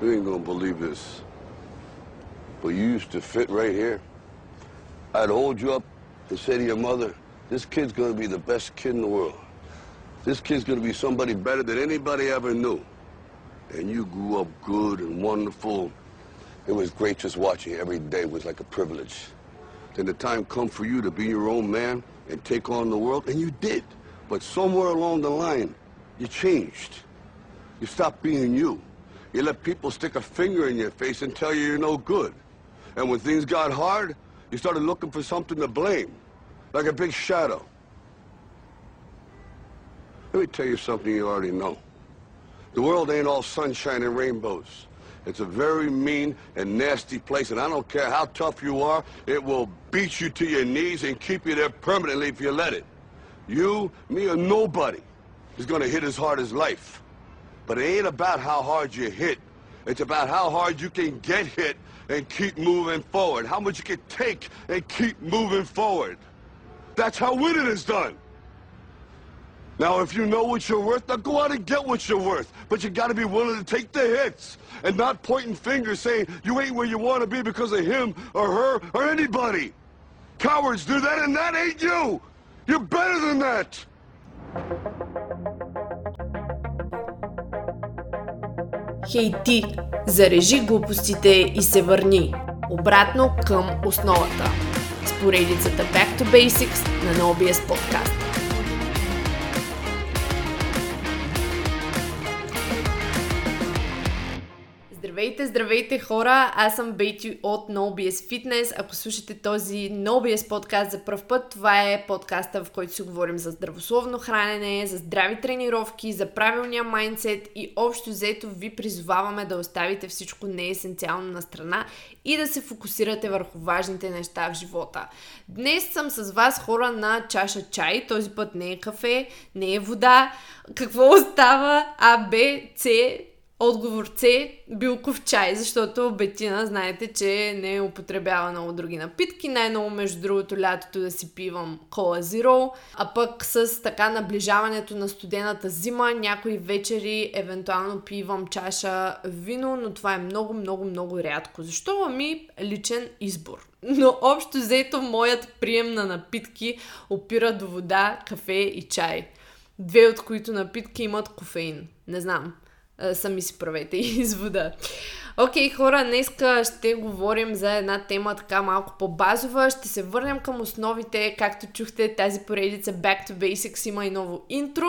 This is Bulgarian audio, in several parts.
You ain't gonna believe this. But you used to fit right here. I'd hold you up and say to your mother, this kid's gonna be the best kid in the world. This kid's gonna be somebody better than anybody ever knew. And you grew up good and wonderful. It was great just watching every day was like a privilege. Then the time come for you to be your own man and take on the world, and you did. But somewhere along the line, you changed. You stopped being you. You let people stick a finger in your face and tell you you're no good. And when things got hard, you started looking for something to blame, like a big shadow. Let me tell you something you already know. The world ain't all sunshine and rainbows. It's a very mean and nasty place, and I don't care how tough you are, it will beat you to your knees and keep you there permanently if you let it. You, me, or nobody is gonna hit as hard as life. But it ain't about how hard you hit. It's about how hard you can get hit and keep moving forward. How much you can take and keep moving forward. That's how winning is done. Now, if you know what you're worth, now go out and get what you're worth. But you gotta be willing to take the hits and not pointing fingers saying you ain't where you wanna be because of him or her or anybody. Cowards do that and that ain't you. You're better than that. Хей ти, зарежи глупостите и се върни. Обратно към основата. С поредицата Back to Basics на NoBS Podcast. Здравейте, здравейте хора! Аз съм Бейти от NoBS Fitness. Ако слушате този NoBS подкаст за първ път, това е подкаста, в който си говорим за здравословно хранене, за здрави тренировки, за правилния майндсет и общо взето ви призоваваме да оставите всичко неесенциално на страна и да се фокусирате върху важните неща в живота. Днес съм с вас хора на чаша чай, този път не е кафе, не е вода. Какво остава? А, Б, С, Отговор С билков чай, защото Бетина, знаете, че не употребява много други напитки. Най-ново, между другото, лятото да си пивам кола зиро, а пък с така наближаването на студената зима, някои вечери евентуално пивам чаша вино, но това е много, много, много рядко. Защо? Ами личен избор. Но общо взето моят прием на напитки опира до вода, кафе и чай. Две от които напитки имат кофеин. Не знам сами си правете извода. Окей, okay, хора, днеска ще говорим за една тема така малко по-базова. Ще се върнем към основите. Както чухте, тази поредица Back to Basics има и ново интро.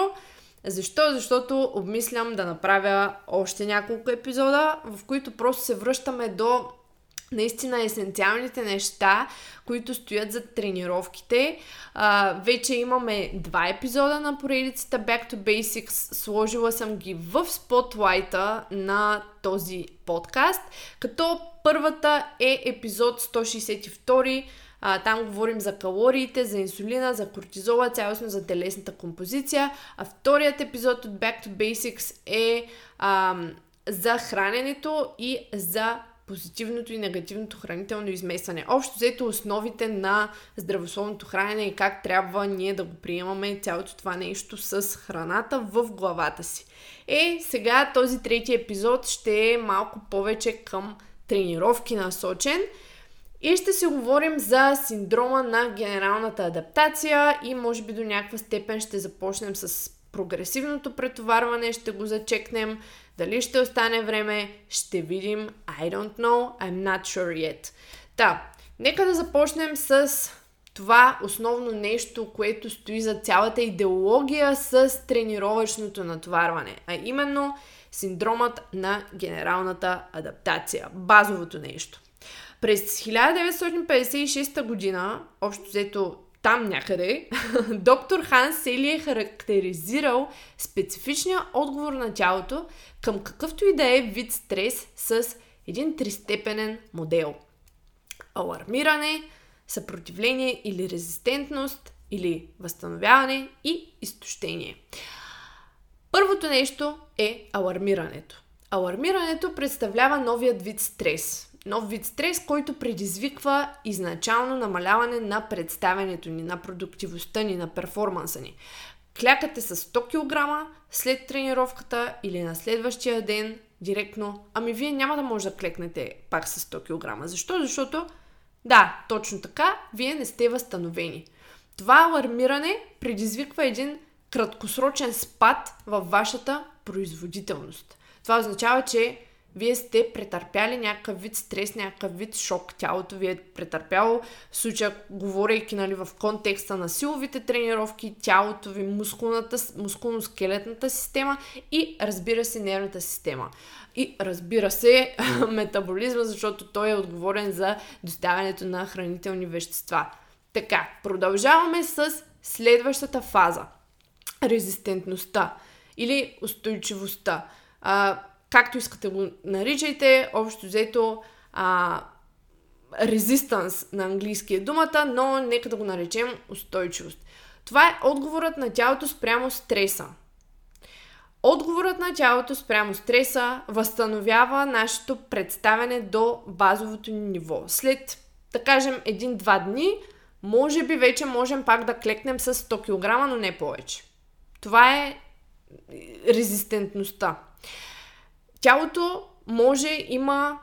Защо? Защото обмислям да направя още няколко епизода, в които просто се връщаме до наистина есенциалните неща, които стоят за тренировките. А, вече имаме два епизода на поредицата Back to Basics. Сложила съм ги в спотлайта на този подкаст, като първата е епизод 162. А, там говорим за калориите, за инсулина, за кортизола, цялостно за телесната композиция. А вторият епизод от Back to Basics е а, за храненето и за позитивното и негативното хранително изместване. Общо взето основите на здравословното хранене и как трябва ние да го приемаме цялото това нещо с храната в главата си. Е, сега този трети епизод ще е малко повече към тренировки насочен. И ще си говорим за синдрома на генералната адаптация и може би до някаква степен ще започнем с прогресивното претоварване, ще го зачекнем, дали ще остане време, ще видим. I don't know, I'm not sure yet. Та, нека да започнем с това основно нещо, което стои за цялата идеология с тренировъчното натоварване, а именно синдромът на генералната адаптация, базовото нещо. През 1956 година, общо взето там някъде, доктор Хан Сели е характеризирал специфичния отговор на тялото към какъвто и да е вид стрес с един тристепенен модел. Алармиране, съпротивление или резистентност, или възстановяване и изтощение. Първото нещо е алармирането. Алармирането представлява новият вид стрес – нов вид стрес, който предизвиква изначално намаляване на представянето ни, на продуктивността ни, на перформанса ни. клякате с 100 кг след тренировката или на следващия ден директно, ами вие няма да може да клекнете пак с 100 кг. Защо? Защото, да, точно така, вие не сте възстановени. Това алармиране предизвиква един краткосрочен спад във вашата производителност. Това означава, че вие сте претърпяли някакъв вид стрес, някакъв вид шок. Тялото ви е претърпяло, в случая, говорейки нали, в контекста на силовите тренировки, тялото ви, мускулната, мускулно-скелетната система и разбира се нервната система. И разбира се метаболизма, защото той е отговорен за доставянето на хранителни вещества. Така, продължаваме с следващата фаза. Резистентността или устойчивостта. А, както искате го наричайте, общо взето а, резистанс на английски е думата, но нека да го наречем устойчивост. Това е отговорът на тялото спрямо стреса. Отговорът на тялото спрямо стреса възстановява нашето представяне до базовото ни ниво. След, да кажем, един-два дни, може би вече можем пак да клекнем с 100 кг, но не повече. Това е резистентността. Тялото може, има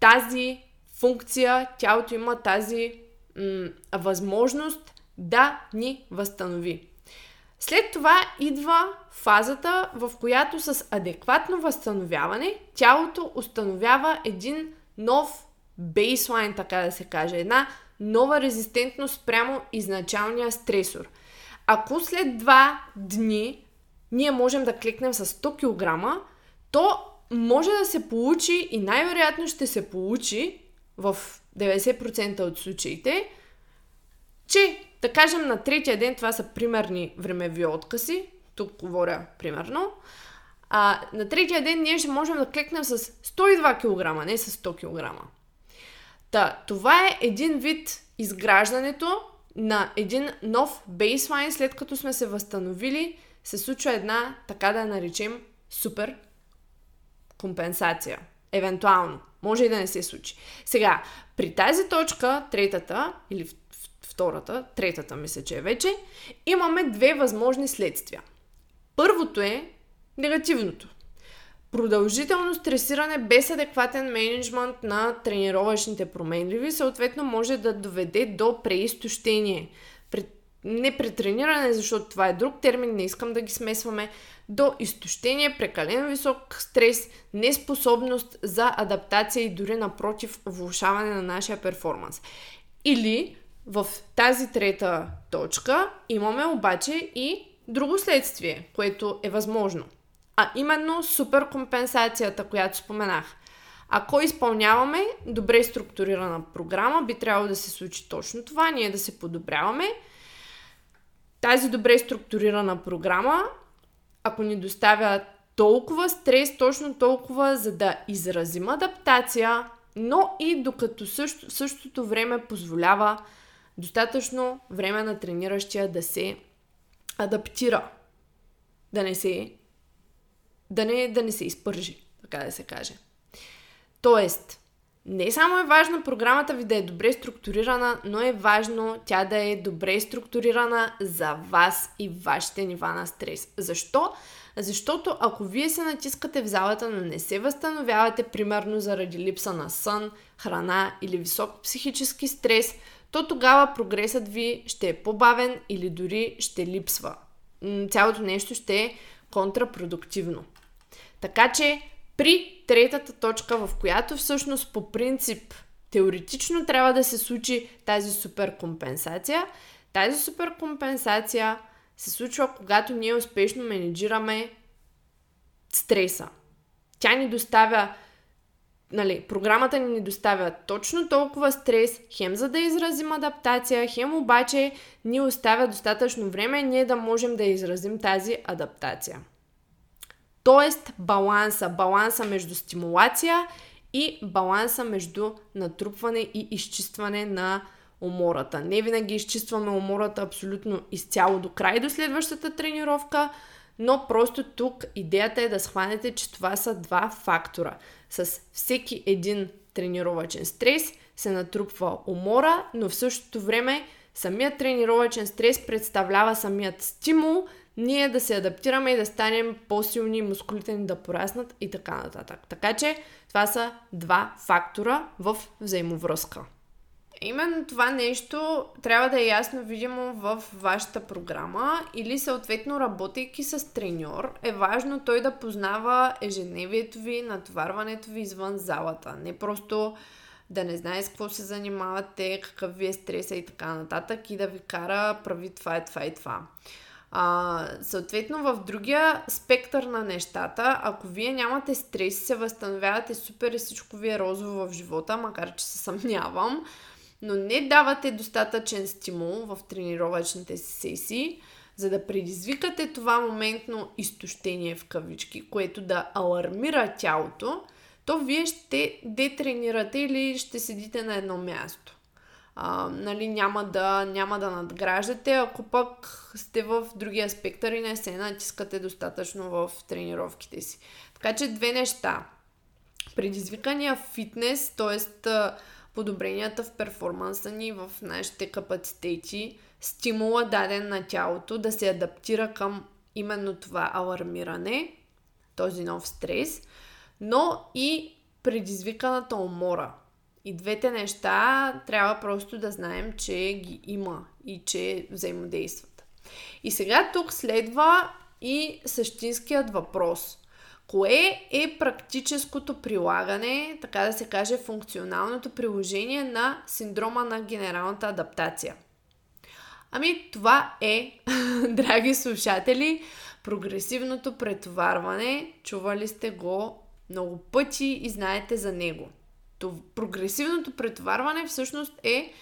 тази функция, тялото има тази м- възможност да ни възстанови. След това идва фазата, в която с адекватно възстановяване тялото установява един нов бейслайн, така да се каже, една нова резистентност прямо изначалния стресор. Ако след два дни ние можем да клекнем с 100 кг, то може да се получи и най-вероятно ще се получи в 90% от случаите, че, да кажем, на третия ден, това са примерни времеви откази, тук говоря примерно, а, на третия ден ние ще можем да клекнем с 102 кг, не с 100 кг. Та, това е един вид изграждането на един нов бейслайн, след като сме се възстановили, се случва една, така да я наречем, супер компенсация. Евентуално. Може и да не се случи. Сега, при тази точка, третата, или втората, третата мисля, че е вече, имаме две възможни следствия. Първото е негативното. Продължително стресиране без адекватен менеджмент на тренировъчните променливи съответно може да доведе до преизтощение. Не претрениране, защото това е друг термин, не искам да ги смесваме, до изтощение, прекален висок стрес, неспособност за адаптация и дори напротив влушаване на нашия перформанс. Или в тази трета точка имаме обаче и друго следствие, което е възможно. А именно суперкомпенсацията, която споменах. Ако изпълняваме добре структурирана програма, би трябвало да се случи точно това, ние да се подобряваме. Тази добре структурирана програма ако ни доставя толкова стрес, точно толкова, за да изразим адаптация, но и докато също, в същото време позволява достатъчно време на трениращия да се адаптира, да не се, да не, да не се изпържи, така да се каже. Тоест, не само е важно програмата ви да е добре структурирана, но е важно тя да е добре структурирана за вас и вашите нива на стрес. Защо? Защото ако вие се натискате в залата, но не се възстановявате, примерно заради липса на сън, храна или висок психически стрес, то тогава прогресът ви ще е по-бавен или дори ще липсва. Цялото нещо ще е контрапродуктивно. Така че при третата точка, в която всъщност по принцип теоретично трябва да се случи тази суперкомпенсация, тази суперкомпенсация се случва, когато ние успешно менеджираме стреса. Тя ни доставя, нали, програмата ни ни доставя точно толкова стрес, хем за да изразим адаптация, хем обаче ни оставя достатъчно време ние да можем да изразим тази адаптация. Тоест баланса, баланса между стимулация и баланса между натрупване и изчистване на умората. Не винаги изчистваме умората абсолютно изцяло до край до следващата тренировка, но просто тук идеята е да схванете, че това са два фактора. С всеки един тренировачен стрес се натрупва умора, но в същото време самият тренировачен стрес представлява самият стимул ние да се адаптираме и да станем по-силни, мускулите ни да пораснат и така нататък. Така че това са два фактора в взаимовръзка. Именно това нещо трябва да е ясно видимо в вашата програма или съответно работейки с треньор е важно той да познава ежедневието ви, натоварването ви извън залата. Не просто да не знае с какво се занимавате, какъв ви е стреса и така нататък и да ви кара прави това и това и това. А, съответно, в другия спектър на нещата, ако вие нямате стрес, се възстановявате супер и всичко ви е розово в живота, макар че се съмнявам, но не давате достатъчен стимул в тренировъчните си сесии, за да предизвикате това моментно изтощение в кавички, което да алармира тялото, то вие ще детренирате или ще седите на едно място. А, нали, няма, да, няма да надграждате, ако пък сте в другия спектър и не се натискате достатъчно в тренировките си. Така че две неща. Предизвикания фитнес, т.е подобренията в перформанса ни, в нашите капацитети, стимула даден на тялото да се адаптира към именно това алармиране, този нов стрес, но и предизвиканата умора. И двете неща трябва просто да знаем, че ги има и че взаимодействат. И сега тук следва и същинският въпрос. Кое е практическото прилагане, така да се каже, функционалното приложение на синдрома на генералната адаптация? Ами това е, драги слушатели, прогресивното претоварване. Чували сте го много пъти и знаете за него. Прогресивното претоварване всъщност е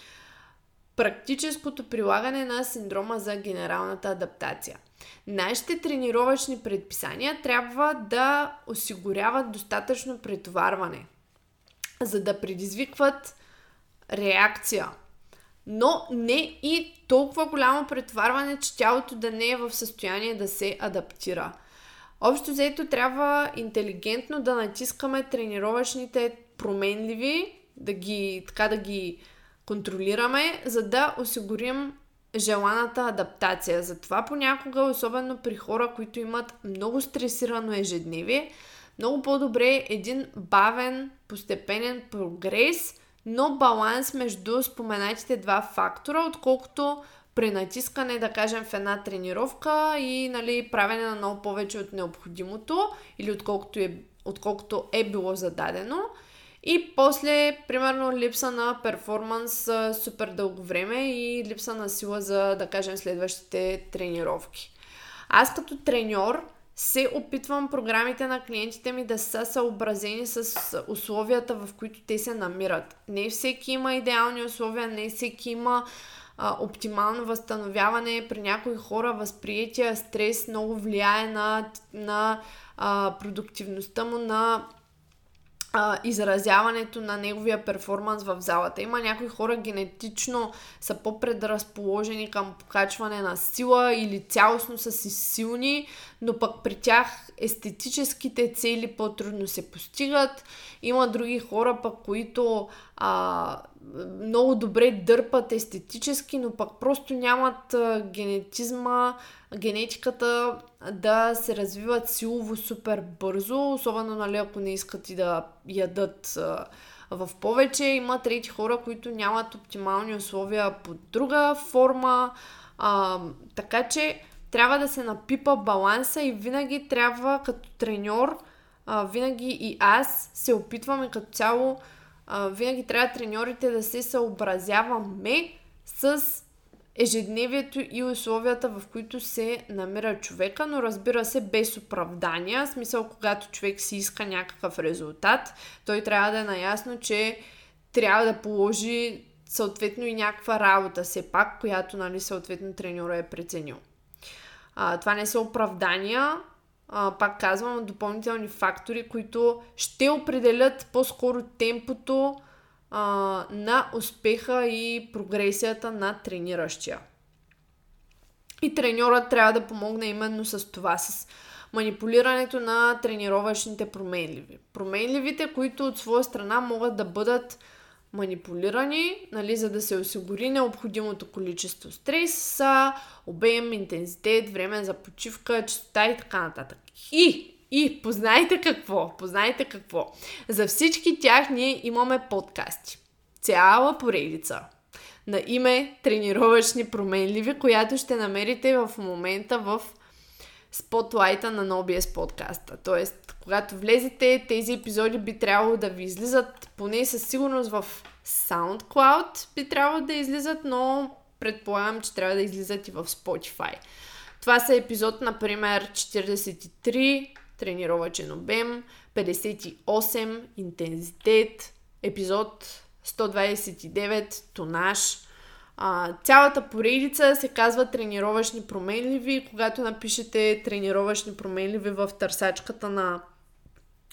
практическото прилагане на синдрома за генералната адаптация. Нашите тренировъчни предписания трябва да осигуряват достатъчно претоварване, за да предизвикват реакция. Но не и толкова голямо претоварване, че тялото да не е в състояние да се адаптира. Общо взето трябва интелигентно да натискаме тренировъчните променливи, да ги, така да ги контролираме, за да осигурим желаната адаптация. Затова понякога, особено при хора, които имат много стресирано ежедневие, много по-добре е един бавен, постепенен прогрес, но баланс между споменатите два фактора, отколкото пренатискане, да кажем, в една тренировка и нали, правене на много повече от необходимото или отколкото е, отколкото е било зададено. И после, примерно, липса на перформанс супер дълго време и липса на сила за, да кажем, следващите тренировки. Аз като треньор се опитвам програмите на клиентите ми да са съобразени с условията, в които те се намират. Не всеки има идеални условия, не всеки има а, оптимално възстановяване. При някои хора възприятия стрес много влияе на, на а, продуктивността му, на а, изразяването на неговия перформанс в залата. Има някои хора генетично са по-предразположени към покачване на сила или цялостно са си силни, но пък при тях естетическите цели по-трудно се постигат. Има други хора пък, които а, много добре дърпат естетически, но пък просто нямат генетизма, генетиката да се развиват силово супер бързо, особено нали, ако не искат и да ядат в повече. Има трети хора, които нямат оптимални условия под друга форма. А, така че трябва да се напипа баланса и винаги трябва като треньор, а, винаги и аз се опитваме като цяло, винаги трябва треньорите да се съобразяваме с ежедневието и условията, в които се намира човека, но разбира се без оправдания. В смисъл, когато човек си иска някакъв резултат, той трябва да е наясно, че трябва да положи съответно и някаква работа все пак, която нали, съответно треньора е преценил. А, това не са оправдания, а, пак казвам, допълнителни фактори, които ще определят по-скоро темпото а, на успеха и прогресията на трениращия. И треньорът трябва да помогне именно с това, с манипулирането на тренировъчните променливи. Променливите, които от своя страна могат да бъдат манипулирани, нали, за да се осигури необходимото количество стрес, обем, интензитет, време за почивка, частота и така нататък. И, и, познайте какво, познайте какво. За всички тях ние имаме подкасти. Цяла поредица на име Тренировъчни променливи, която ще намерите в момента в спотлайта на NoBS подкаста. Тоест, когато влезете, тези епизоди би трябвало да ви излизат поне със сигурност в SoundCloud би трябвало да излизат, но предполагам, че трябва да излизат и в Spotify. Това са епизод, например, 43, тренировачен обем, 58, интензитет, епизод 129, тонаж. А, цялата поредица се казва тренировъчни променливи. Когато напишете тренировъчни променливи в търсачката на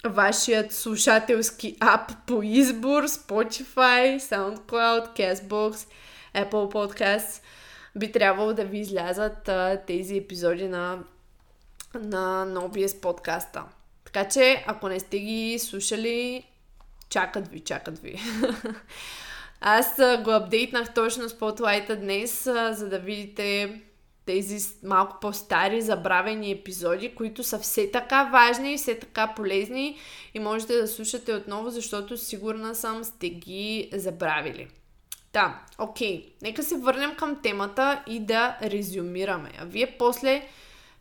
вашият слушателски ап по избор, Spotify, SoundCloud, CastBox, Apple Podcasts, би трябвало да ви излязат а, тези епизоди на, на NoBS подкаста. Така че, ако не сте ги слушали, чакат ви, чакат ви. Аз го апдейтнах точно Spotlight днес, за да видите тези малко по-стари, забравени епизоди, които са все така важни и все така полезни и можете да слушате отново, защото сигурна съм сте ги забравили. Да, окей. Нека се върнем към темата и да резюмираме. А вие после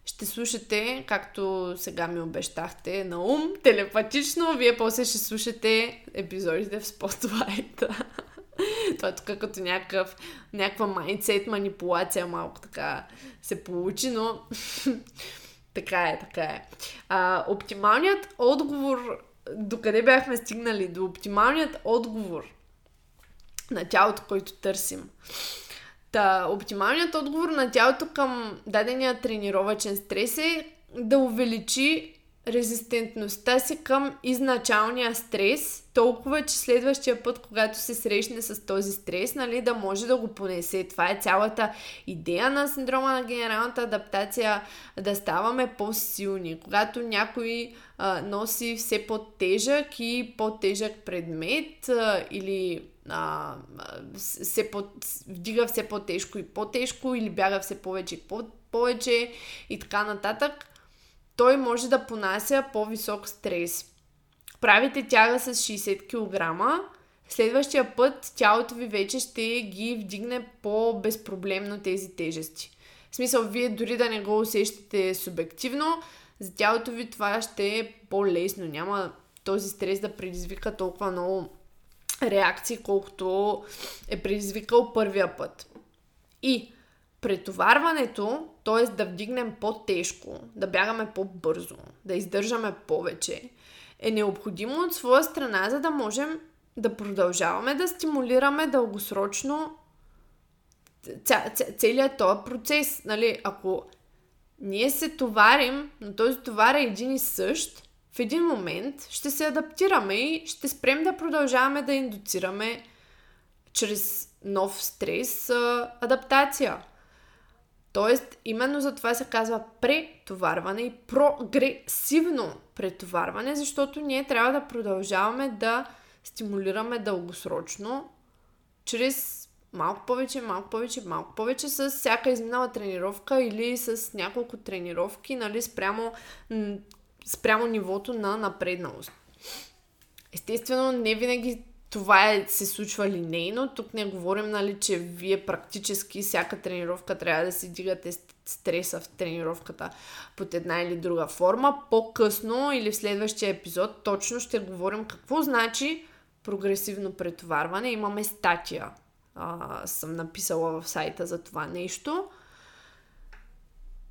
ще слушате, както сега ми обещахте на ум, телепатично, вие после ще слушате епизодите в Spotlight. Това е тук като някакъв, някаква майндсет манипулация малко така се получи, но така е, така е. А, оптималният отговор, докъде бяхме стигнали? До оптималният отговор на тялото, който търсим. Та, оптималният отговор на тялото към дадения тренировачен стрес е да увеличи резистентността си към изначалния стрес, толкова, че следващия път, когато се срещне с този стрес, нали, да може да го понесе. Това е цялата идея на синдрома на генералната адаптация, да ставаме по-силни. Когато някой а, носи все по-тежък и по-тежък предмет а, или а, се по, вдига все по-тежко и по-тежко или бяга все повече и по-повече и така нататък, той може да понася по-висок стрес. Правите тяга с 60 кг, следващия път тялото ви вече ще ги вдигне по-безпроблемно тези тежести. В смисъл, вие дори да не го усещате субективно, за тялото ви това ще е по-лесно. Няма този стрес да предизвика толкова много реакции, колкото е предизвикал първия път. И претоварването, т.е. да вдигнем по-тежко, да бягаме по-бързо, да издържаме повече, е необходимо от своя страна, за да можем да продължаваме да стимулираме дългосрочно целият този процес. Нали, ако ние се товарим, но този товар е един и същ, в един момент ще се адаптираме и ще спрем да продължаваме да индуцираме чрез нов стрес адаптация. Тоест, именно за това се казва претоварване и прогресивно претоварване, защото ние трябва да продължаваме да стимулираме дългосрочно, чрез малко повече, малко повече, малко повече с всяка изминала тренировка или с няколко тренировки, нали, спрямо, спрямо нивото на напредналост. Естествено, не винаги това е, се случва линейно. Тук не говорим, нали, че вие практически всяка тренировка трябва да си дигате стреса в тренировката под една или друга форма. По-късно или в следващия епизод точно ще говорим какво значи прогресивно претоварване. Имаме статия. А, съм написала в сайта за това нещо.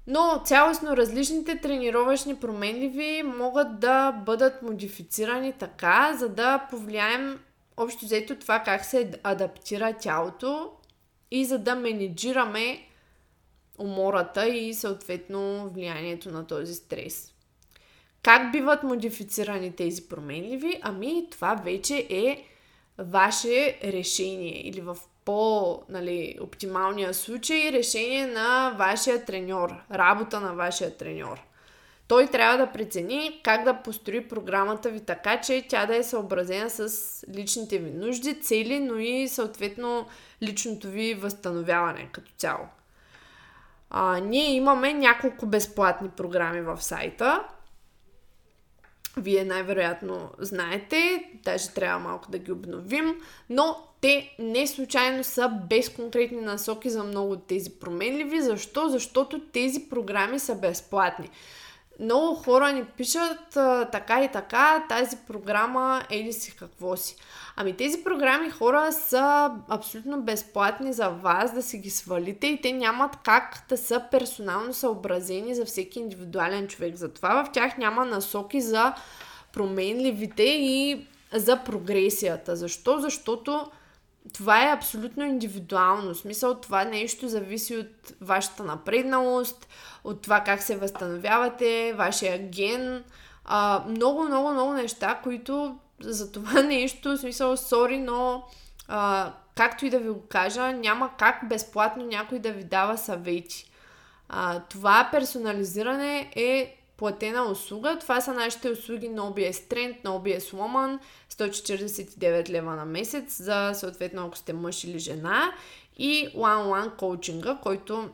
Но цялостно различните тренировъчни променливи могат да бъдат модифицирани така, за да повлияем общо взето това как се адаптира тялото и за да менеджираме умората и съответно влиянието на този стрес. Как биват модифицирани тези променливи? Ами това вече е ваше решение или в по-нали, оптималния случай решение на вашия треньор, работа на вашия треньор. Той трябва да прецени как да построи програмата ви така, че тя да е съобразена с личните ви нужди, цели, но и съответно личното ви възстановяване като цяло. А, ние имаме няколко безплатни програми в сайта. Вие най-вероятно знаете, даже трябва малко да ги обновим, но те не случайно са без конкретни насоки за много от тези променливи. Защо? Защото тези програми са безплатни. Много хора ни пишат така и така, тази програма еди си какво си. Ами тези програми хора са абсолютно безплатни за вас да си ги свалите и те нямат как да са персонално съобразени за всеки индивидуален човек. Затова в тях няма насоки за променливите и за прогресията. Защо? Защото това е абсолютно индивидуално. Смисъл това нещо зависи от вашата напредналост, от това как се възстановявате, вашия ген. А, много, много, много неща, които за това нещо, в смисъл, сори, но а, както и да ви го кажа, няма как безплатно някой да ви дава съвети. А, това персонализиране е платена услуга. Това са нашите услуги на OBS Trend, на OBS Woman, 149 лева на месец за съответно ако сте мъж или жена и one-one коучинга, който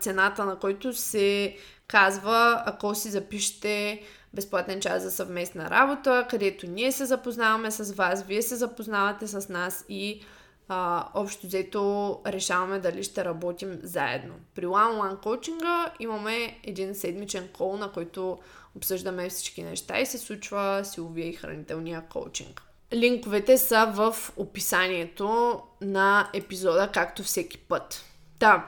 цената на който се казва, ако си запишете безплатен час за съвместна работа, където ние се запознаваме с вас, вие се запознавате с нас и а, общо взето решаваме дали ще работим заедно. При One-One коучинга имаме един седмичен кол, на който обсъждаме всички неща и се случва силовия и хранителния коучинг. Линковете са в описанието на епизода, както всеки път. Да,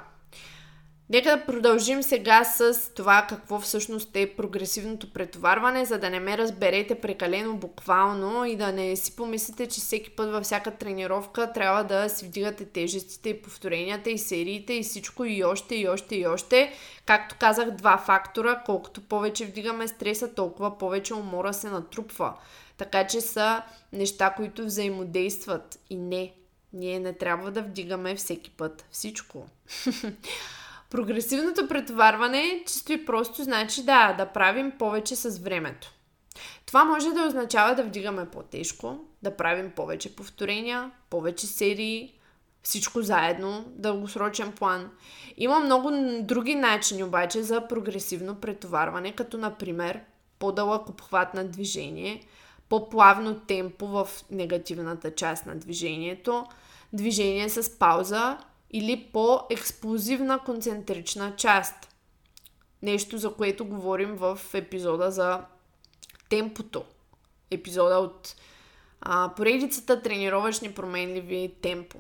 Нека да продължим сега с това какво всъщност е прогресивното претоварване, за да не ме разберете прекалено буквално и да не си помислите, че всеки път във всяка тренировка трябва да си вдигате тежестите и повторенията и сериите и всичко и още и още и още. Както казах, два фактора. Колкото повече вдигаме стреса, толкова повече умора се натрупва. Така че са неща, които взаимодействат. И не, ние не трябва да вдигаме всеки път всичко. Прогресивното претоварване чисто и просто значи да, да правим повече с времето. Това може да означава да вдигаме по-тежко, да правим повече повторения, повече серии, всичко заедно, дългосрочен план. Има много други начини обаче за прогресивно претоварване, като например по-дълъг обхват на движение, по-плавно темпо в негативната част на движението, движение с пауза или по-експлозивна концентрична част. Нещо, за което говорим в епизода за темпото. Епизода от а, поредицата тренировъчни променливи темпо.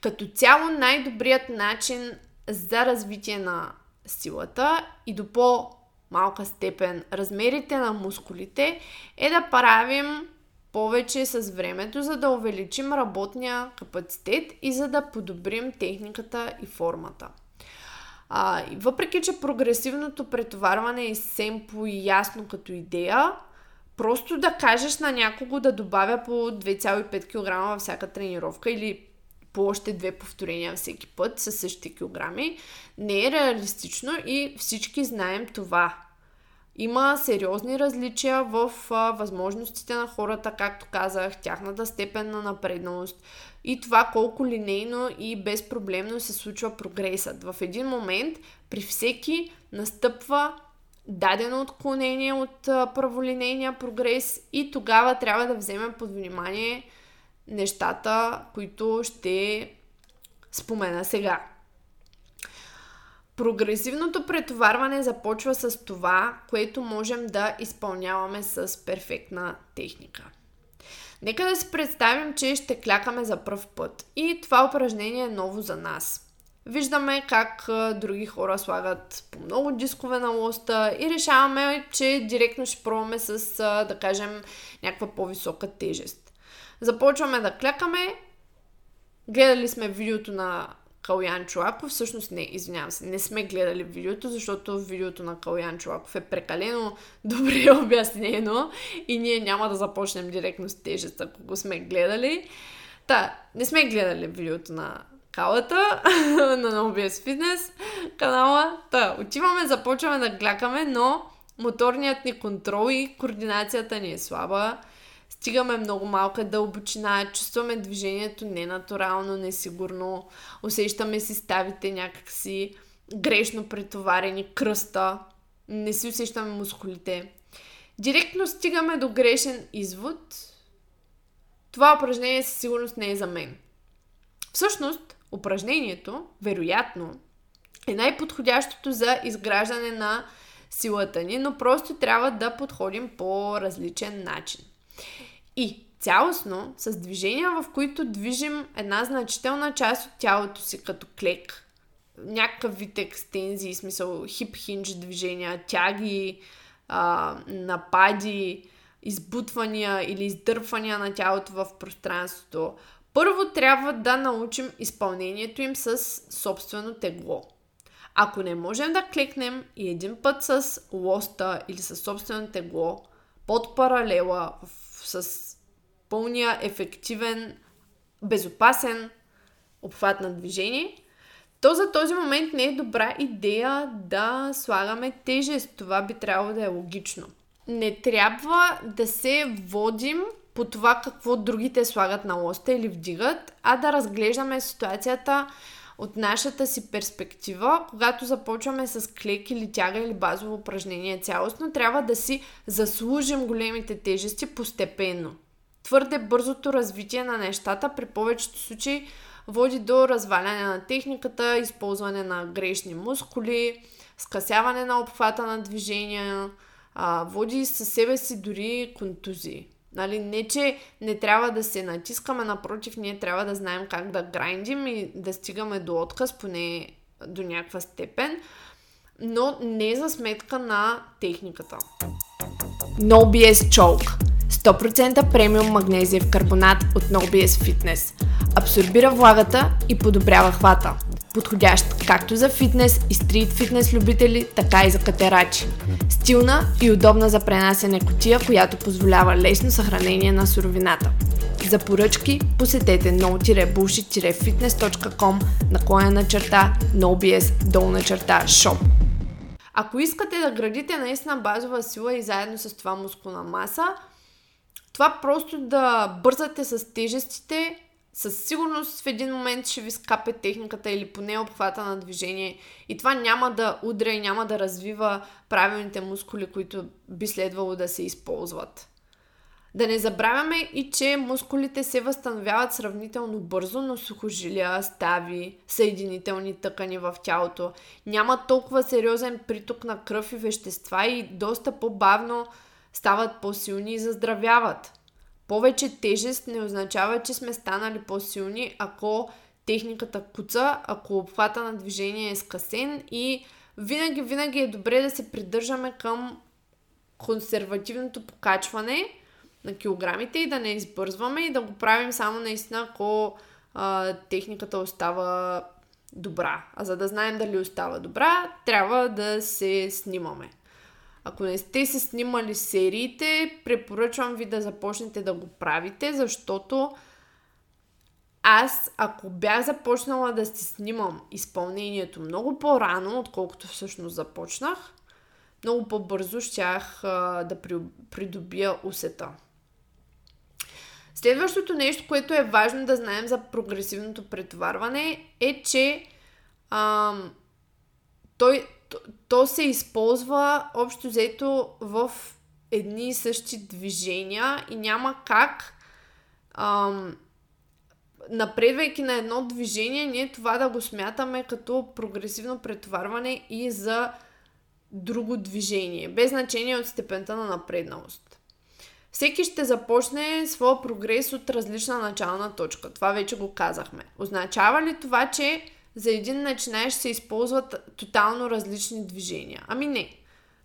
Като цяло най-добрият начин за развитие на силата и до по-малка степен размерите на мускулите е да правим повече с времето, за да увеличим работния капацитет и за да подобрим техниката и формата. А, въпреки, че прогресивното претоварване е семпо и ясно като идея, просто да кажеш на някого да добавя по 2,5 кг във всяка тренировка или по още две повторения всеки път със същите килограми, не е реалистично и всички знаем това. Има сериозни различия в а, възможностите на хората, както казах, тяхната степен на напредналост и това колко линейно и безпроблемно се случва прогресът. В един момент при всеки настъпва дадено отклонение от а, праволинейния прогрес и тогава трябва да вземем под внимание нещата, които ще спомена сега. Прогресивното претоварване започва с това, което можем да изпълняваме с перфектна техника. Нека да си представим, че ще клякаме за пръв път и това упражнение е ново за нас. Виждаме как други хора слагат по много дискове на лоста и решаваме, че директно ще пробваме с, да кажем, някаква по-висока тежест. Започваме да клякаме, гледали сме видеото на Калян Чулаков. Всъщност не, извинявам се, не сме гледали видеото, защото видеото на Калян Чулаков е прекалено добре обяснено и ние няма да започнем директно с тежест, ако го сме гледали. Та, не сме гледали видеото на скалата на NoBS Fitness канала. Та, отиваме, започваме да глякаме, но моторният ни контрол и координацията ни е слаба. Стигаме много малка дълбочина, чувстваме движението ненатурално, несигурно, усещаме си ставите някакси грешно претоварени, кръста, не си усещаме мускулите. Директно стигаме до грешен извод. Това упражнение със сигурност не е за мен. Всъщност, упражнението, вероятно, е най-подходящото за изграждане на силата ни, но просто трябва да подходим по различен начин. И цялостно, с движения, в които движим една значителна част от тялото си като клек, някакъв вид екстензии, смисъл хип-хинж движения, тяги, а, напади, избутвания или издърпвания на тялото в пространството, първо трябва да научим изпълнението им с собствено тегло. Ако не можем да клекнем и един път с лоста или с собствено тегло под паралела с пълния ефективен, безопасен обхват на движение, то за този момент не е добра идея да слагаме тежест. Това би трябвало да е логично. Не трябва да се водим по това какво другите слагат на лоста или вдигат, а да разглеждаме ситуацията от нашата си перспектива, когато започваме с клек или тяга или базово упражнение цялостно, трябва да си заслужим големите тежести постепенно. Твърде бързото развитие на нещата при повечето случаи води до разваляне на техниката, използване на грешни мускули, скъсяване на обхвата на движения, а, води със себе си дори контузии. Нали, не, че не трябва да се натискаме, напротив, ние трябва да знаем как да грайндим и да стигаме до отказ, поне до някаква степен, но не за сметка на техниката. No BS Choke 100% премиум магнезиев карбонат от NoBS Fitness. Абсорбира влагата и подобрява хвата. Подходящ както за фитнес и стрит фитнес любители, така и за катерачи. Стилна и удобна за пренасене котия, която позволява лесно съхранение на суровината. За поръчки посетете no-bullshit-fitness.com наклоня черта nobs долна черта shop. Ако искате да градите наистина базова сила и заедно с това мускулна маса, това просто да бързате с тежестите, със сигурност в един момент ще ви скапе техниката или поне обхвата на движение и това няма да удря и няма да развива правилните мускули, които би следвало да се използват. Да не забравяме и, че мускулите се възстановяват сравнително бързо, но сухожилия, стави, съединителни тъкани в тялото няма толкова сериозен приток на кръв и вещества и доста по-бавно стават по-силни и заздравяват. Повече тежест не означава, че сме станали по-силни, ако техниката куца, ако обхвата на движение е скъсен и винаги, винаги е добре да се придържаме към консервативното покачване на килограмите и да не избързваме и да го правим само наистина, ако а, техниката остава добра. А за да знаем дали остава добра, трябва да се снимаме. Ако не сте се снимали сериите, препоръчвам ви да започнете да го правите, защото аз, ако бях започнала да си снимам изпълнението много по-рано, отколкото всъщност започнах, много по-бързо щях а, да придобия усета. Следващото нещо, което е важно да знаем за прогресивното претоварване е, че ам, той, то, то се използва общо взето в едни и същи движения и няма как ам, напредвайки на едно движение, ние това да го смятаме като прогресивно претоварване и за друго движение, без значение от степента на напредналост. Всеки ще започне своя прогрес от различна начална точка. Това вече го казахме. Означава ли това, че за един начинаещ се използват тотално различни движения. Ами не.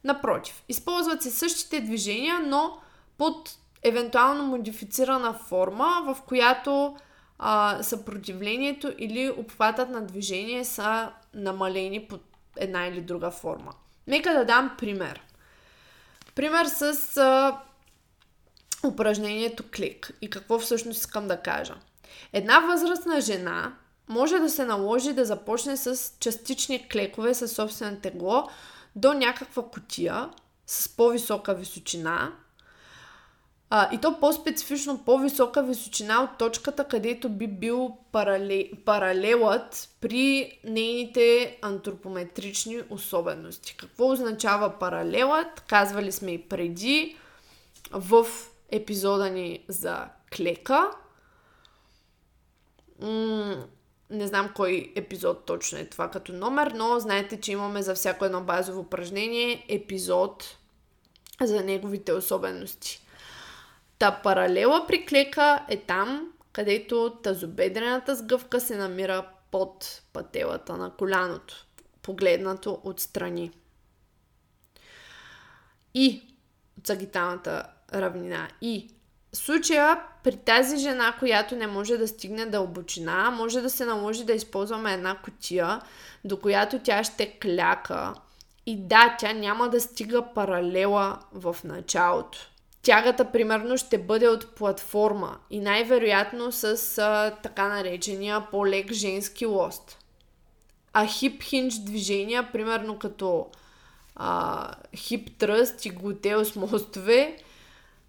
Напротив, използват се същите движения, но под евентуално модифицирана форма, в която а, съпротивлението или обхватът на движение са намалени под една или друга форма. Нека да дам пример. Пример с а, упражнението клик и какво всъщност искам да кажа. Една възрастна жена може да се наложи да започне с частични клекове със собствено тегло до някаква котия с по-висока височина. А, и то по-специфично по-висока височина от точката, където би бил парале, паралелът при нейните антропометрични особености. Какво означава паралелът? Казвали сме и преди в епизода ни за клека. М- не знам кой епизод точно е това като номер, но знаете, че имаме за всяко едно базово упражнение епизод за неговите особености. Та паралела при клека е там, където тазобедрената сгъвка се намира под пътелата на коляното, погледнато отстрани. И от сагиталната равнина. И случая при тази жена, която не може да стигне дълбочина, може да се наложи да използваме една котия, до която тя ще кляка. И да, тя няма да стига паралела в началото. Тягата, примерно, ще бъде от платформа и най-вероятно с а, така наречения по-лек женски лост. А хип-хинч движения, примерно като хип тръст и глутеус мостове,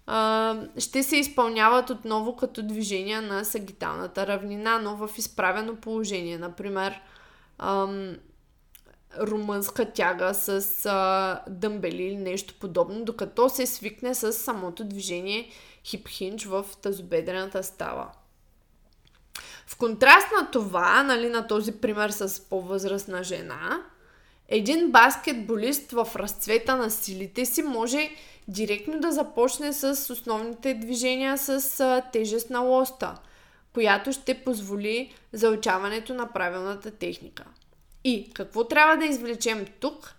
а, ще се изпълняват отново като движения на сагиталната равнина, но в изправено положение. Например, ам, румънска тяга с а, дъмбели или нещо подобно, докато се свикне с самото движение хип-хинч в тазобедрената става. В контраст на това, нали, на този пример с по-възрастна жена, един баскетболист в разцвета на силите си може директно да започне с основните движения с тежест на лоста, която ще позволи заучаването на правилната техника. И какво трябва да извлечем тук?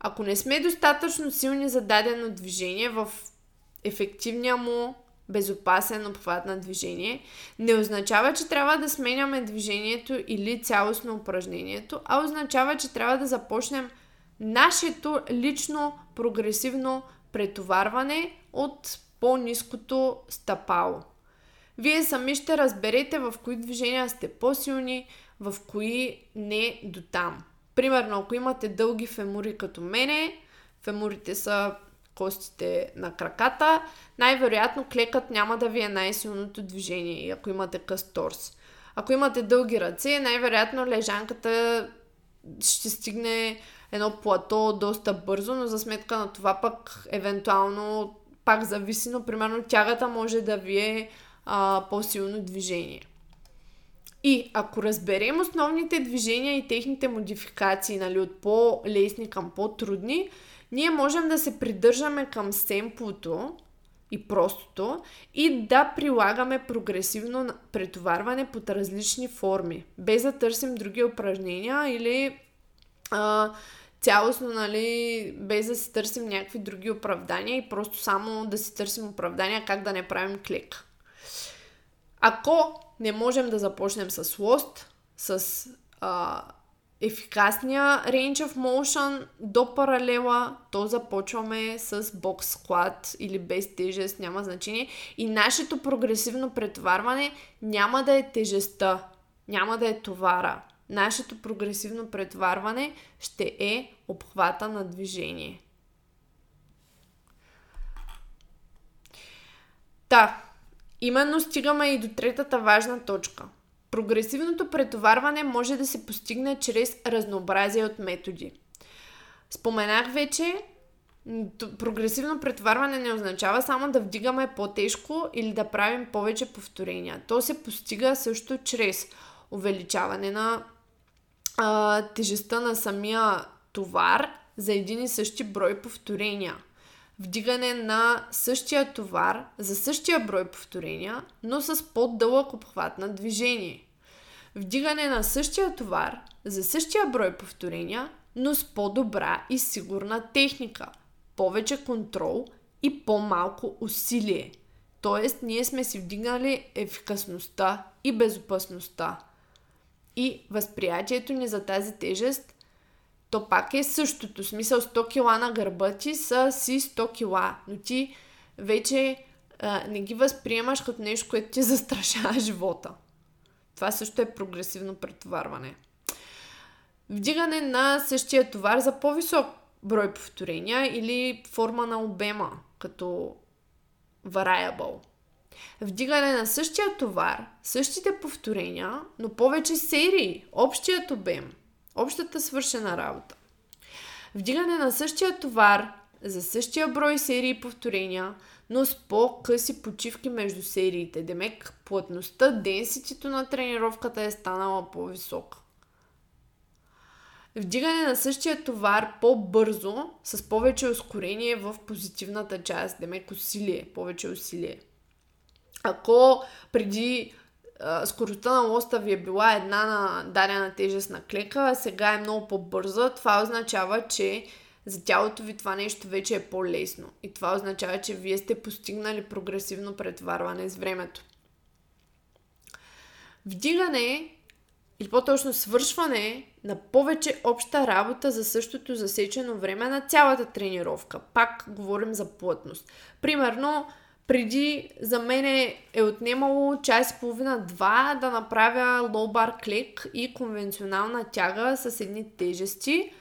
Ако не сме достатъчно силни за дадено движение в ефективния му безопасен обхват на движение, не означава, че трябва да сменяме движението или цялостно упражнението, а означава, че трябва да започнем нашето лично прогресивно претоварване от по-низкото стъпало. Вие сами ще разберете в кои движения сте по-силни, в кои не до там. Примерно, ако имате дълги фемури като мене, фемурите са костите на краката, най-вероятно клекът няма да ви е най-силното движение, ако имате къс торс. Ако имате дълги ръце, най-вероятно лежанката ще стигне едно плато доста бързо, но за сметка на това пък евентуално пак зависи, но примерно тягата може да ви е а, по-силно движение. И ако разберем основните движения и техните модификации, нали, от по-лесни към по-трудни, ние можем да се придържаме към семплото и простото и да прилагаме прогресивно претоварване под различни форми, без да търсим други упражнения или а, цялостно, нали, без да си търсим някакви други оправдания и просто само да си търсим оправдания как да не правим клек. Ако не можем да започнем с лост, с а, ефикасния range of motion до паралела, то започваме с бокс склад или без тежест, няма значение. И нашето прогресивно претоварване няма да е тежестта, няма да е товара. Нашето прогресивно претоварване ще е обхвата на движение. Та, именно стигаме и до третата важна точка – Прогресивното претоварване може да се постигне чрез разнообразие от методи. Споменах вече, прогресивно претоварване не означава само да вдигаме по-тежко или да правим повече повторения. То се постига също чрез увеличаване на а, тежестта на самия товар за един и същи брой повторения – вдигане на същия товар за същия брой повторения, но с по-дълъг обхват на движение. Вдигане на същия товар за същия брой повторения, но с по-добра и сигурна техника, повече контрол и по-малко усилие. Тоест, ние сме си вдигнали ефикасността и безопасността. И възприятието ни за тази тежест то пак е същото. Смисъл 100 кила на гърба ти са си 100 кила, но ти вече а, не ги възприемаш като нещо, което ти застрашава живота. Това също е прогресивно претоварване. Вдигане на същия товар за по-висок брой повторения или форма на обема, като variable. Вдигане на същия товар, същите повторения, но повече серии, общият обем, общата свършена работа. Вдигане на същия товар за същия брой серии и повторения, но с по-къси почивки между сериите. Демек, плътността, денситито на тренировката е станала по-висока. Вдигане на същия товар по-бързо, с повече ускорение в позитивната част. Демек, усилие, повече усилие. Ако преди а, скоростта на лоста ви е била една на дадена тежест на клека, а сега е много по-бърза, това означава, че за тялото ви това нещо вече е по-лесно. И това означава, че вие сте постигнали прогресивно претоварване с времето. Вдигане или по-точно свършване на повече обща работа за същото засечено време на цялата тренировка. Пак говорим за плътност. Примерно, преди за мен е отнемало час и половина-два да направя bar клек и конвенционална тяга с едни тежести.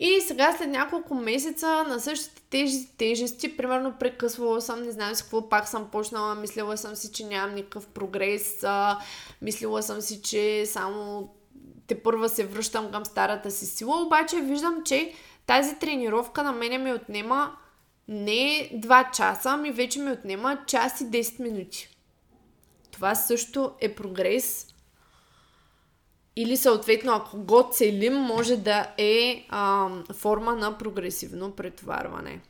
И сега след няколко месеца на същите тези тежести, примерно прекъсвала съм, не знам с какво, пак съм почнала, мислила съм си, че нямам никакъв прогрес, а, мислила съм си, че само те първа се връщам към старата си сила, обаче виждам, че тази тренировка на мене ми отнема не 2 часа, ами вече ми отнема час и 10 минути. Това също е прогрес. Или съответно, ако го целим, може да е а, форма на прогресивно претоварване.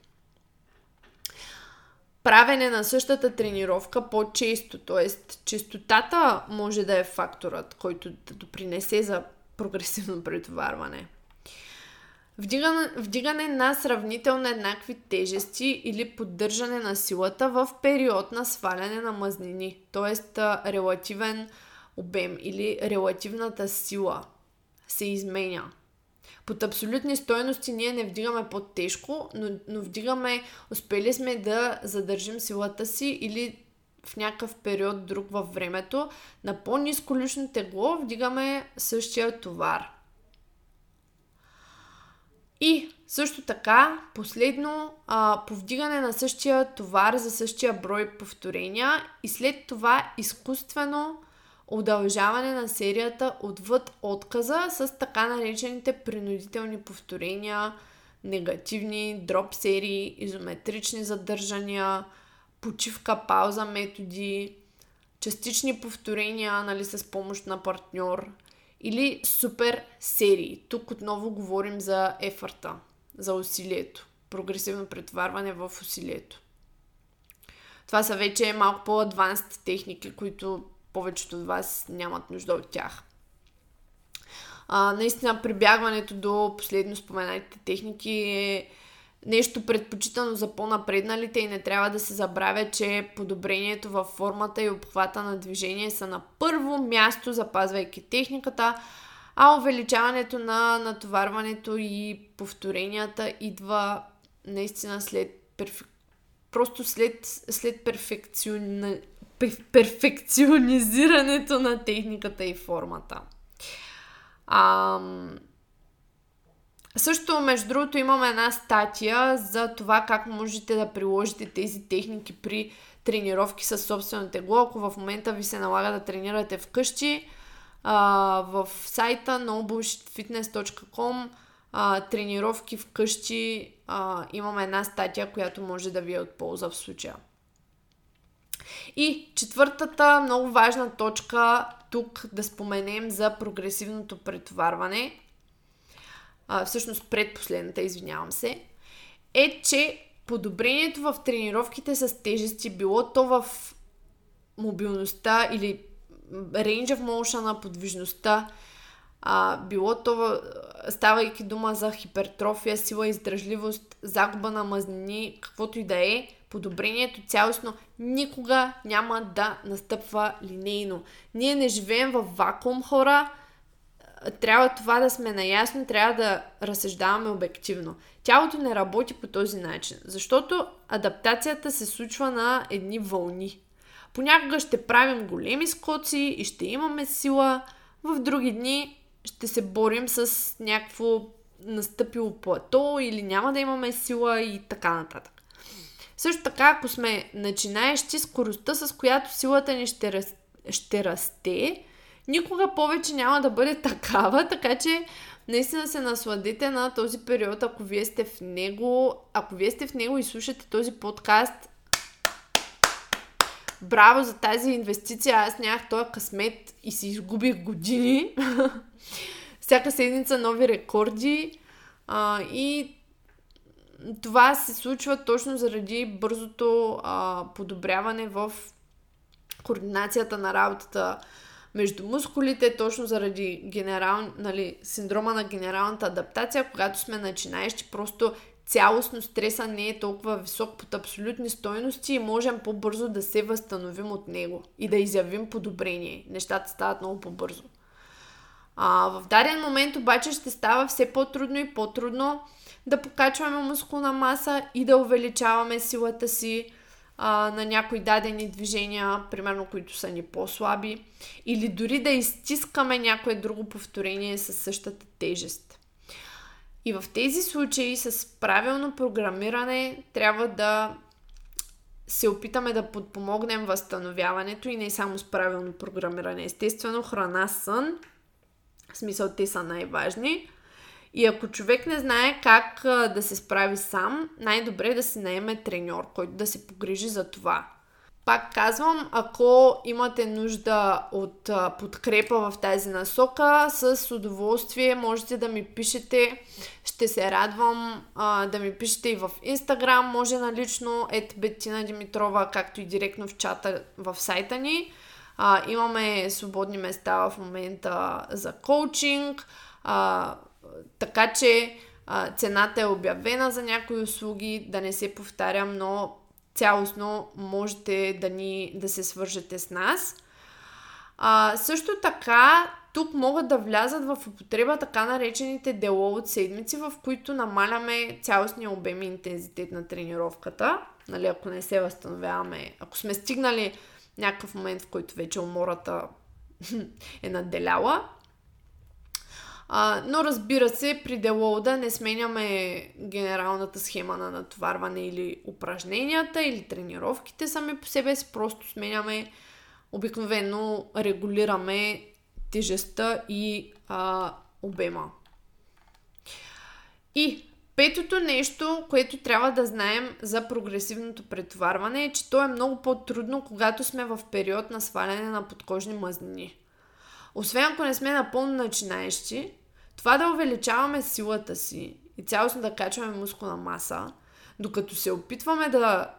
Правене на същата тренировка по-често, т.е. честотата може да е факторът, който да допринесе за прогресивно претоварване. Вдигане, вдигане на сравнително еднакви тежести или поддържане на силата в период на сваляне на мазнини, т.е. релативен обем или релативната сила се изменя. Под абсолютни стоености ние не вдигаме по-тежко, но, но вдигаме, успели сме да задържим силата си или в някакъв период друг във времето. На по-низко лично тегло вдигаме същия товар. И също така, последно, а, повдигане на същия товар за същия брой повторения и след това изкуствено удължаване на серията отвъд отказа с така наречените принудителни повторения, негативни дроп серии, изометрични задържания, почивка, пауза методи, частични повторения нали, с помощ на партньор или супер серии. Тук отново говорим за ефорта, за усилието, прогресивно претоварване в усилието. Това са вече малко по-адванст техники, които повечето от вас нямат нужда от тях. А, наистина, прибягването до последно споменатите техники е нещо предпочитано за по-напредналите и не трябва да се забравя, че подобрението във формата и обхвата на движение са на първо място, запазвайки техниката, а увеличаването на натоварването и повторенията идва наистина след просто след, след перфекцион перфекционизирането на техниката и формата. А, също, между другото, имаме една статия за това как можете да приложите тези техники при тренировки с собствено тегло. Ако в момента ви се налага да тренирате вкъщи, а, в сайта nobullshitfitness.com тренировки вкъщи а, имаме една статия, която може да ви е от полза в случая. И четвъртата много важна точка тук да споменем за прогресивното претоварване, а, всъщност предпоследната, извинявам се, е, че подобрението в тренировките с тежести, било то в мобилността или range of motion, подвижността, а, било то, ставайки дума за хипертрофия, сила, издръжливост, загуба на мазнини, каквото и да е, подобрението цялостно никога няма да настъпва линейно. Ние не живеем в вакуум хора, трябва това да сме наясно, трябва да разсъждаваме обективно. Тялото не работи по този начин, защото адаптацията се случва на едни вълни. Понякога ще правим големи скоци и ще имаме сила, в други дни ще се борим с някакво настъпило плато или няма да имаме сила и така нататък. Също така, ако сме начинаещи, скоростта, с която силата ни ще, раз, ще расте, никога повече няма да бъде такава, така че наистина се насладите на този период, ако вие сте в него, ако вие сте в него и слушате този подкаст, браво за тази инвестиция, аз нямах този късмет и си изгубих години. Всяка седмица нови рекорди. А, и това се случва точно заради бързото а, подобряване в координацията на работата между мускулите, точно заради генерал, нали, синдрома на генералната адаптация, когато сме начинаещи, просто цялостно стреса не е толкова висок под абсолютни стойности и можем по-бързо да се възстановим от него и да изявим подобрение. Нещата стават много по-бързо. А, в даден момент обаче ще става все по-трудно и по-трудно да покачваме мускулна маса и да увеличаваме силата си а, на някои дадени движения, примерно които са ни по-слаби, или дори да изтискаме някое друго повторение със същата тежест. И в тези случаи с правилно програмиране трябва да се опитаме да подпомогнем възстановяването и не само с правилно програмиране. Естествено, храна, сън, в смисъл те са най-важни. И ако човек не знае как да се справи сам, най-добре е да си наеме треньор, който да се погрижи за това. Пак казвам, ако имате нужда от подкрепа в тази насока, с удоволствие можете да ми пишете. Ще се радвам а, да ми пишете и в Instagram, може налично ет Бетина Димитрова, както и директно в чата в сайта ни. А, имаме свободни места в момента за коучинг, а, така че а, цената е обявена за някои услуги, да не се повтарям, но цялостно можете да, ни, да се свържете с нас. А, също така, тук могат да влязат в употреба така наречените дело от седмици, в които намаляме цялостния обем и интензитет на тренировката. Нали, ако не се възстановяваме, ако сме стигнали някакъв момент, в който вече умората е наделяла. А, но разбира се, при делоуда не сменяме генералната схема на натоварване или упражненията или тренировките сами по себе си, просто сменяме обикновено регулираме тежестта и а, обема. И петото нещо, което трябва да знаем за прогресивното претоварване е, че то е много по-трудно, когато сме в период на сваляне на подкожни мазнини. Освен ако не сме напълно начинаещи, това да увеличаваме силата си и цялостно да качваме мускулна маса, докато се опитваме да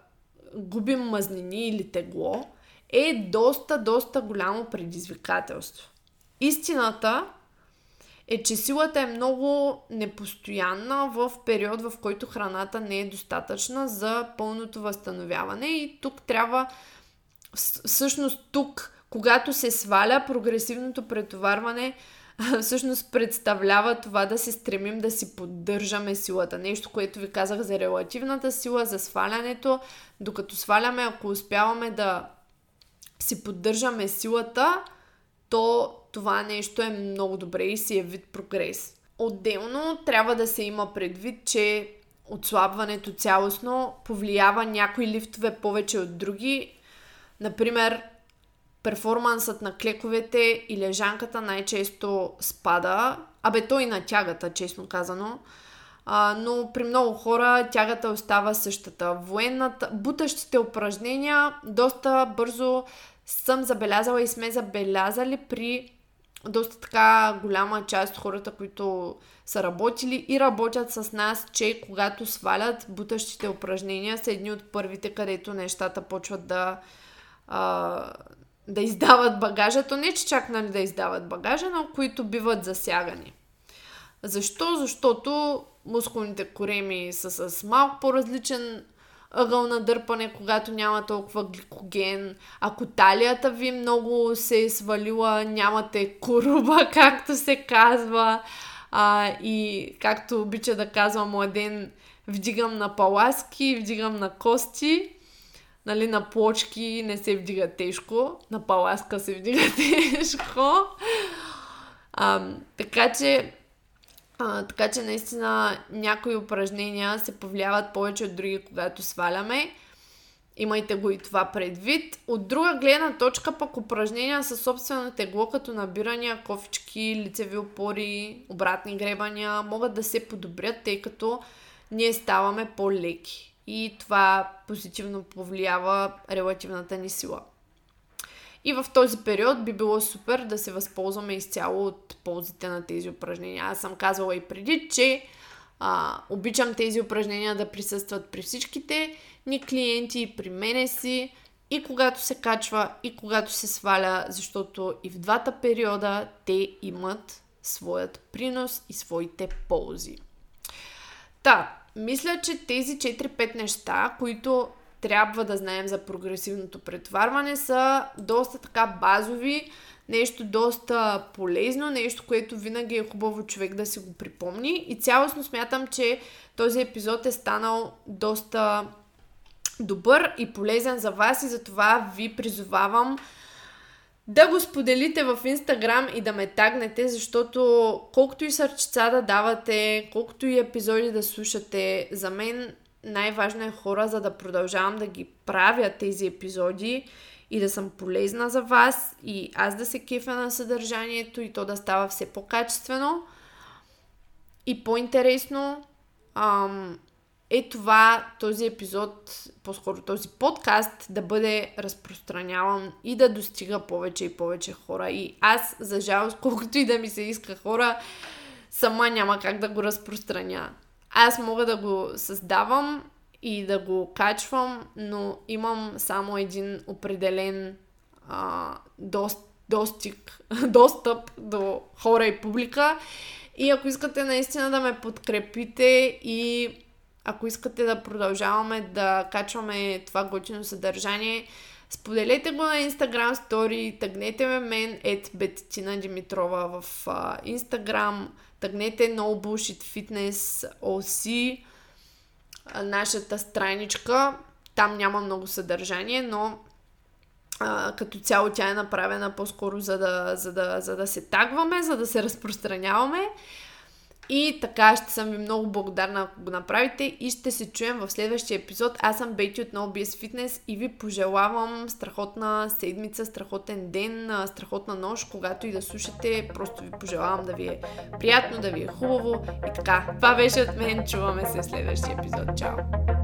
губим мазнини или тегло, е доста, доста голямо предизвикателство. Истината е, че силата е много непостоянна в период, в който храната не е достатъчна за пълното възстановяване и тук трябва, всъщност тук, когато се сваля прогресивното претоварване, всъщност представлява това да се стремим да си поддържаме силата. Нещо, което ви казах за релативната сила, за свалянето. Докато сваляме, ако успяваме да си поддържаме силата, то това нещо е много добре и си е вид прогрес. Отделно трябва да се има предвид, че отслабването цялостно повлиява някои лифтове повече от други. Например, перформансът на клековете и лежанката най-често спада. Абе, то и на тягата, честно казано. А, но при много хора тягата остава същата. Военната, бутащите упражнения доста бързо съм забелязала и сме забелязали при доста така голяма част от хората, които са работили и работят с нас, че когато свалят бутащите упражнения са едни от първите, където нещата почват да, а, да издават багажа. То не, че чак нали, да издават багажа, но които биват засягани. Защо? Защото мускулните кореми са с малко по-различен ъгъл на дърпане, когато няма толкова гликоген. Ако талията ви много се е свалила, нямате куруба, както се казва. А, и както обича да казва младен, вдигам на паласки, вдигам на кости. Нали, на плочки не се вдига тежко, на паласка се вдига тежко. А, така че а, така че наистина някои упражнения се повлияват повече от други, когато сваляме. Имайте го и това предвид. От друга гледна точка пък упражнения със собствено тегло, като набирания, кофички, лицеви опори, обратни гребания, могат да се подобрят, тъй като ние ставаме по-леки. И това позитивно повлиява релативната ни сила. И в този период би било супер да се възползваме изцяло от ползите на тези упражнения. Аз съм казвала и преди, че а, обичам тези упражнения да присъстват при всичките ни клиенти и при мене си, и когато се качва, и когато се сваля, защото и в двата периода те имат своят принос и своите ползи. Та, мисля, че тези 4-5 неща, които трябва да знаем за прогресивното претоварване, са доста така базови, нещо доста полезно, нещо, което винаги е хубаво човек да си го припомни. И цялостно смятам, че този епизод е станал доста добър и полезен за вас и затова ви призовавам да го споделите в Инстаграм и да ме тагнете, защото колкото и сърчица да давате, колкото и епизоди да слушате, за мен най-важно е хора, за да продължавам да ги правя тези епизоди и да съм полезна за вас и аз да се кефя на съдържанието и то да става все по-качествено и по-интересно. Ам, е това, този епизод, по-скоро този подкаст да бъде разпространяван и да достига повече и повече хора. И аз, за жалост, колкото и да ми се иска хора, сама няма как да го разпространя. Аз мога да го създавам и да го качвам, но имам само един определен а, дост, достиг, достъп до хора и публика. И ако искате наистина да ме подкрепите и ако искате да продължаваме да качваме това готино съдържание, споделете го на Instagram Story, тъгнете ме мен, ет Бетина Димитрова в uh, Instagram, тъгнете No Bullshit Fitness OC, нашата страничка. Там няма много съдържание, но а, като цяло тя е направена по-скоро за да, за, да, за да се тагваме, за да се разпространяваме. И така ще съм ви много благодарна, ако го направите и ще се чуем в следващия епизод. Аз съм Бейти от NoBS Fitness и ви пожелавам страхотна седмица, страхотен ден, страхотна нощ, когато и да слушате. Просто ви пожелавам да ви е приятно, да ви е хубаво и така. Това беше от мен. Чуваме се в следващия епизод. Чао!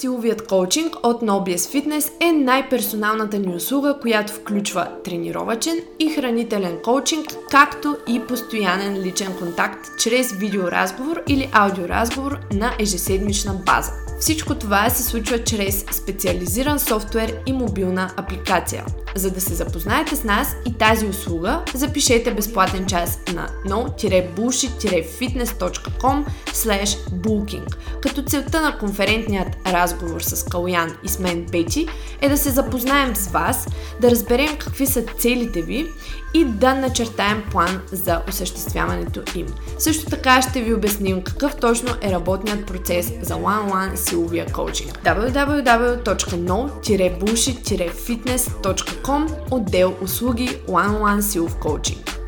Силовият коучинг от Nobies Fitness е най-персоналната ни услуга, която включва тренировачен и хранителен коучинг, както и постоянен личен контакт чрез видеоразговор или аудиоразговор на ежеседмична база. Всичко това се случва чрез специализиран софтуер и мобилна апликация. За да се запознаете с нас и тази услуга, запишете безплатен час на no-bullshit-fitness.com booking като целта на конферентният разговор с Калян и с мен Бети е да се запознаем с вас, да разберем какви са целите ви и да начертаем план за осъществяването им. Също така ще ви обясним какъв точно е работният процес за one-on-one силовия коучинг. www.no-bullshit-fitness.com отдел услуги one-on-one силов коучинг.